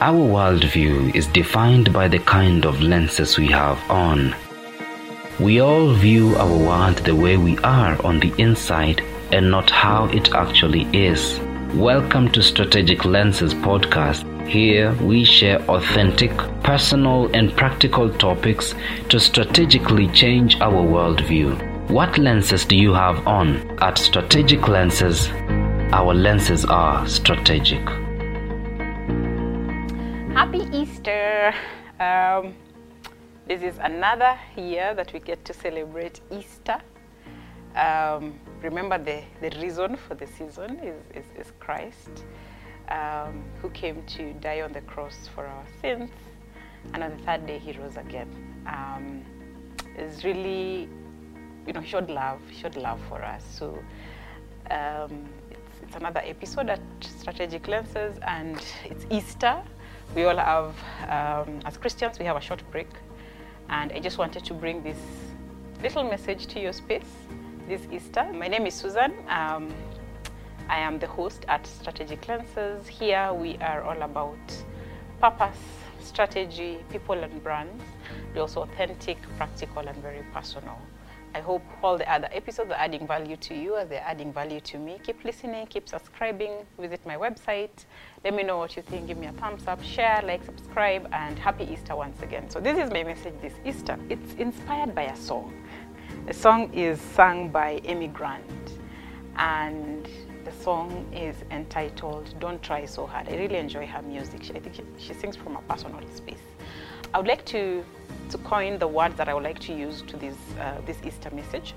Our worldview is defined by the kind of lenses we have on. We all view our world the way we are on the inside and not how it actually is. Welcome to Strategic Lenses podcast. Here we share authentic, personal, and practical topics to strategically change our worldview. What lenses do you have on? At Strategic Lenses, our lenses are strategic. Happy Easter! Um, this is another year that we get to celebrate Easter. Um, remember, the, the reason for the season is, is, is Christ, um, who came to die on the cross for our sins, and on the third day he rose again. Um, it's really, you know, showed love, showed love for us. So um, it's, it's another episode at Strategic Lenses, and it's Easter. We all have, um, as Christians, we have a short break, and I just wanted to bring this little message to your space this Easter. My name is Susan. Um, I am the host at Strategic Lenses. Here we are all about purpose, strategy, people, and brands. They're also authentic, practical, and very personal. I hope all the other episodes are adding value to you as they're adding value to me. Keep listening, keep subscribing, visit my website. Let me know what you think. Give me a thumbs up, share, like, subscribe, and happy Easter once again. So, this is my message this Easter. It's inspired by a song. The song is sung by Amy Grant, and the song is entitled Don't Try So Hard. I really enjoy her music. I think she sings from a personal space. I would like to, to coin the words that I would like to use to this, uh, this Easter message.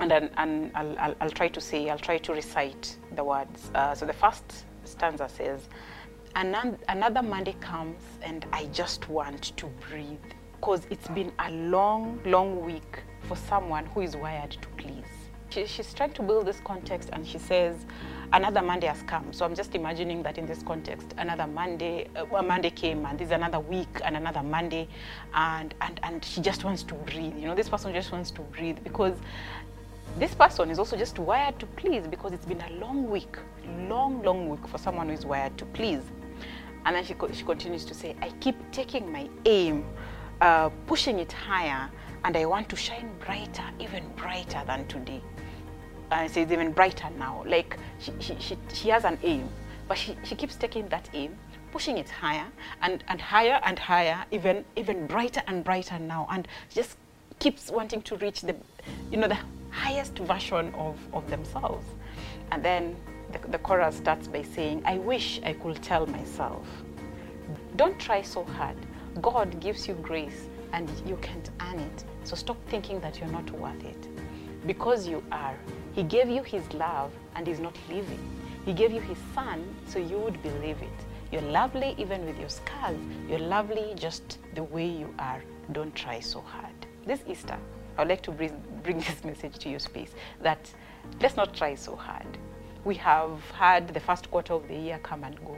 And, then, and I'll, I'll, I'll, try to say, I'll try to recite the words. Uh, so the first stanza says, Another Monday comes and I just want to breathe because it's been a long, long week for someone who is wired to please. She, she's trying to build this context and she says, another Monday has come. So I'm just imagining that in this context, another Monday, uh, Monday came and there's another week and another Monday and, and, and she just wants to breathe. You know, this person just wants to breathe because this person is also just wired to please because it's been a long week, long, long week for someone who is wired to please. And then she, she continues to say, I keep taking my aim, uh, pushing it higher, and I want to shine brighter, even brighter than today. And uh, it's even brighter now. Like she, she, she, she has an aim, but she, she keeps taking that aim, pushing it higher and, and higher and higher, even even brighter and brighter now, and just keeps wanting to reach the, you know, the highest version of, of themselves. And then the, the chorus starts by saying, I wish I could tell myself, don't try so hard. God gives you grace and you can't earn it. So stop thinking that you're not worth it. Because you are. He gave you His love and is not leaving. He gave you His Son so you would believe it. You're lovely even with your scars. You're lovely just the way you are. Don't try so hard. This Easter, I would like to bring, bring this message to your space that let's not try so hard. We have had the first quarter of the year come and go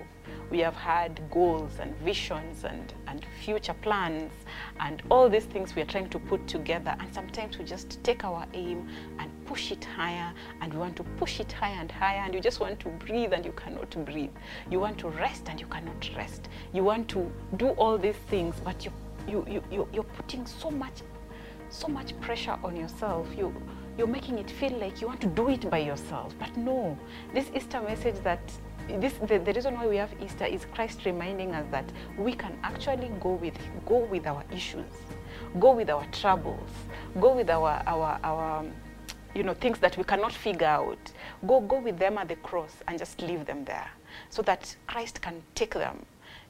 we have had goals and visions and, and future plans and all these things we are trying to put together. And sometimes we just take our aim and push it higher and we want to push it higher and higher and you just want to breathe and you cannot breathe. You want to rest and you cannot rest. You want to do all these things, but you, you, you, you, you're putting so much, so much pressure on yourself. You, you're making it feel like you want to do it by yourself. But no, this Easter message that this, the, the, reason why we have Easter is Christ reminding us that we can actually go with go with our issues, go with our troubles, go with our our our you know things that we cannot figure out. Go go with them at the cross and just leave them there, so that Christ can take them,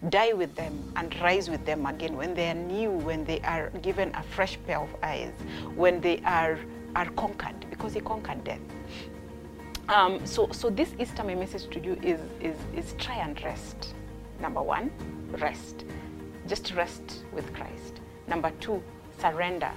die with them, and rise with them again when they are new, when they are given a fresh pair of eyes, when they are are conquered because He conquered death. Um, so, so this Easter, my message to you is, is, is try and rest. Number one, rest. Just rest with Christ. Number two, surrender.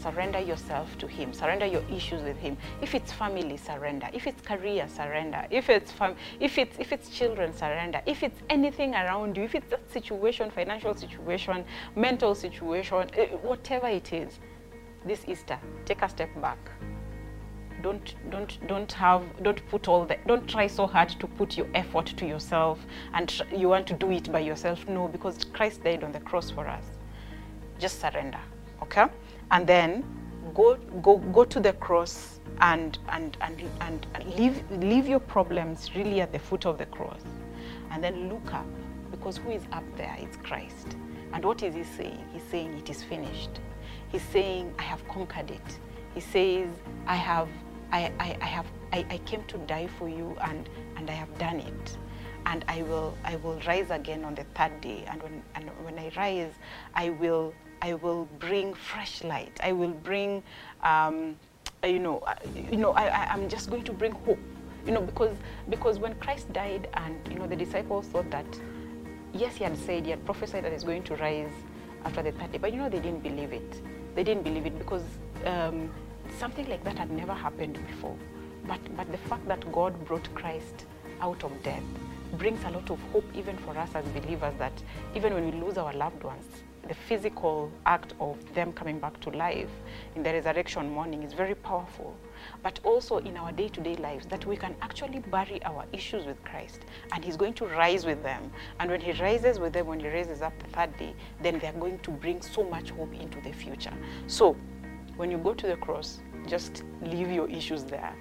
Surrender yourself to Him. Surrender your issues with Him. If it's family, surrender. If it's career, surrender. If it's fam- if it's if it's children, surrender. If it's anything around you, if it's that situation, financial situation, mental situation, eh, whatever it is, this Easter, take a step back don't don't don't have don't put all the don't try so hard to put your effort to yourself and you want to do it by yourself no because christ died on the cross for us just surrender okay and then go go go to the cross and and and and, leave leave your problems really at the foot of the cross. And then look up because who is up there? It's christ. And what is he saying? He's saying it is finished. He's saying i have conquered it. He says i have i i, I have I, I came to die for you and and i have done it. And I will I will rise again on the third day. And when and when I rise I will I will bring fresh light. I will bring um, you know I- you know I, I I'm just going to bring hope you know because because when Christ died and you know the disciples thought that yes he had said he had prophesied that he's going to rise after the third day but you know they didn't believe it. They didn't believe it because um, something like that had never happened before. But but the fact that God brought Christ out of death brings a lot of hope even for us as believers that even when we lose our loved ones, the physical act of them coming back to life in the resurrection morning is very powerful. But also in our day to day lives, that we can actually bury our issues with Christ and He's going to rise with them. And when He rises with them, when He raises up the third day, then they're going to bring so much hope into the future. So when you go to the cross, just leave your issues there,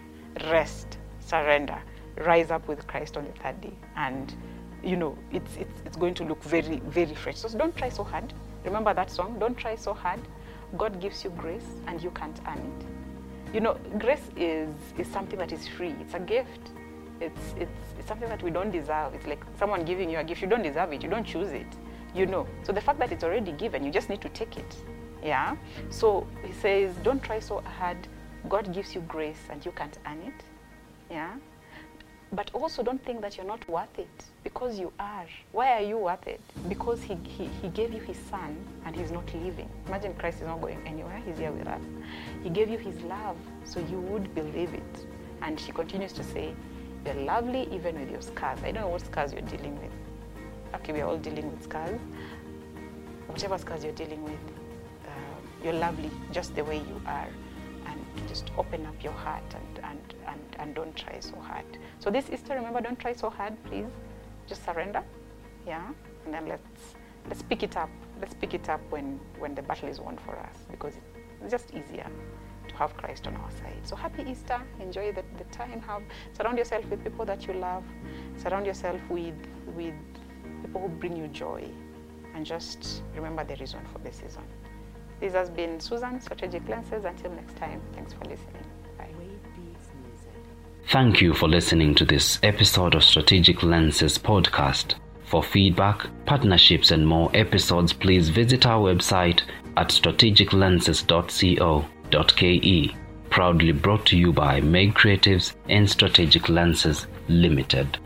rest, surrender, rise up with Christ on the third day, and you know it's it's, it's going to look very very fresh. So don't try so hard. Remember that song? Don't try so hard. God gives you grace, and you can't earn it. You know, grace is is something that is free. It's a gift. It's it's it's something that we don't deserve. It's like someone giving you a gift. You don't deserve it. You don't choose it. You know. So the fact that it's already given, you just need to take it. Yeah. So he says, don't try so hard. God gives you grace, and you can't earn it. Yeah. But also don't think that you're not worth it because you are. Why are you worth it? Because he, he, he gave you his son and he's not leaving. Imagine Christ is not going anywhere, he's here with us. He gave you his love so you would believe it. And she continues to say, You're lovely even with your scars. I don't know what scars you're dealing with. Okay, we're all dealing with scars. Whatever scars you're dealing with, uh, you're lovely just the way you are just open up your heart and, and, and, and don't try so hard. So this Easter, remember, don't try so hard, please. Just surrender, yeah, and then let's let's pick it up. Let's pick it up when when the battle is won for us, because it's just easier to have Christ on our side. So happy Easter! Enjoy the, the time. Have surround yourself with people that you love. Surround yourself with with people who bring you joy, and just remember the reason for the season. This has been Susan, Strategic Lenses. Until next time, thanks for listening. Bye. Thank you for listening to this episode of Strategic Lenses podcast. For feedback, partnerships, and more episodes, please visit our website at strategiclenses.co.ke. Proudly brought to you by MegKreatives and Strategic Lenses Limited.